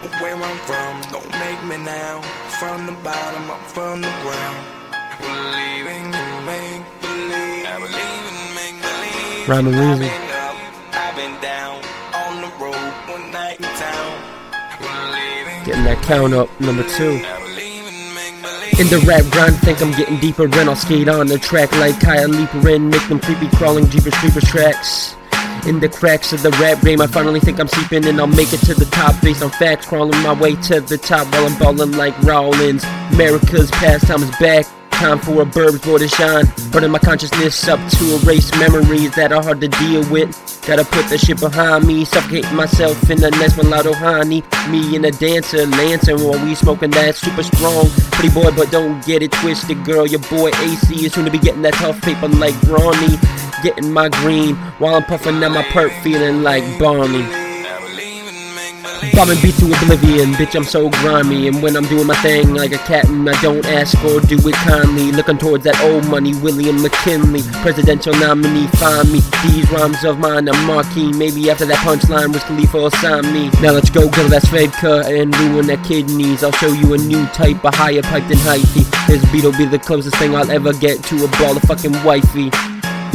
Where I'm from, don't make me now. From the bottom, up from the ground. Believing in make believe. I believe in make believe. Rhyme and I've been up, I've been down. On the road, one night in town. Believing, Getting that count up, number two. In make believe. In the rap grind, think I'm getting deeper. Then I'll skate on the track like Kyle Leaper in, make them creepy crawling Jeepers Creepers tracks. In the cracks of the rap game, I finally think I'm sleeping and I'll make it to the top based on facts. Crawling my way to the top while I'm balling like Rollins. America's pastime is back. Time for a burb's boy to shine. Burning my consciousness up to erase memories that are hard to deal with. Gotta put the shit behind me, suffocating myself in the next mulatto honey. Me and a dancer, Lancer, while we smoking that super strong. Pretty boy, but don't get it twisted, girl. Your boy AC is soon to be getting that tough paper like Brawny. Getting my green while I'm puffing out my perk, feeling like Barney. Bombing beat to oblivion, bitch, I'm so grimy. And when I'm doing my thing like a cat, and I don't ask or do it kindly. Looking towards that old money, William McKinley, presidential nominee. Find me, these rhymes of mine are marquee. Maybe after that punchline, Wiz Khalifa will sign me. Now let's go, girl, that's vodka and ruin their kidneys. I'll show you a new type, a higher pipe than hyphy. This beat'll be the closest thing I'll ever get to a ball of fucking wifey.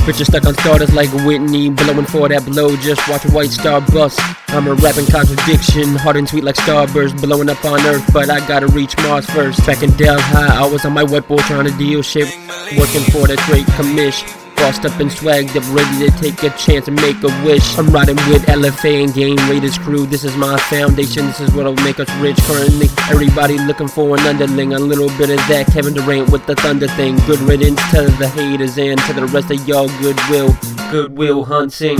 Bitches stuck on starters like Whitney, blowing for that blow, just watch a white star bust. I'm a rapping contradiction, hard and sweet like starburst, blowing up on Earth, but I gotta reach Mars first. Back in Del High, I was on my whiteboard trying to deal shit, working for that great commish. Bossed up and swagged up, ready to take a chance and make a wish. I'm riding with LFA and Game Raiders crew. This is my foundation, this is what'll make us rich currently. Everybody looking for an underling, a little bit of that Kevin Durant with the thunder thing. Good riddance to the haters and to the rest of y'all goodwill. Goodwill hunting.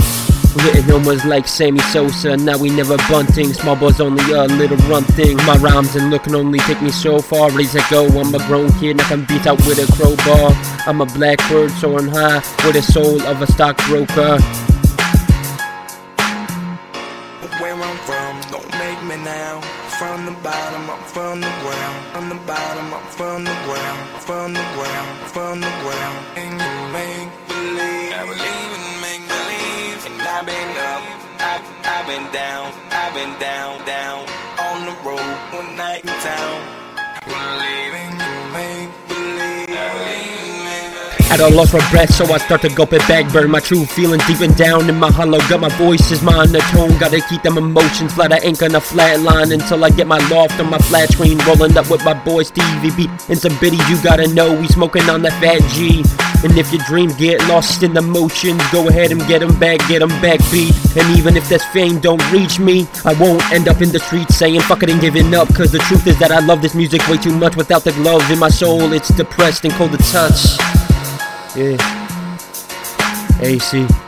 Written homers like Sammy Sosa, now we never bunting. Small boys only a little run thing. My rhymes and looking only take me so far. Ready to go, I'm a grown kid, knocking beat out with a crowbar. I'm a blackbird soaring high with the soul of a stockbroker. Where I'm from, don't make me now. From the bottom, up from the ground. From the bottom, up from the ground. From the ground, from the ground. And you make believe I've been up, I, I've been down, I've been down, down. On the road, one night in town. At a loss for breath, so I start to gulp it back. Burn my true feeling deep and down in my hollow. Got my voice is my undertone. Gotta keep them emotions flat. I ain't gonna flatline until I get my loft on my flat screen. Rolling up with my boy Stevie B. And some biddies you gotta know. We smoking on that fat G. And if your dreams get lost in the motions, go ahead and get 'em back, get 'em back beat. And even if this fame don't reach me, I won't end up in the streets saying fuck it and giving up. Cause the truth is that I love this music way too much. Without the gloves in my soul, it's depressed and cold to touch. Yeah. AC.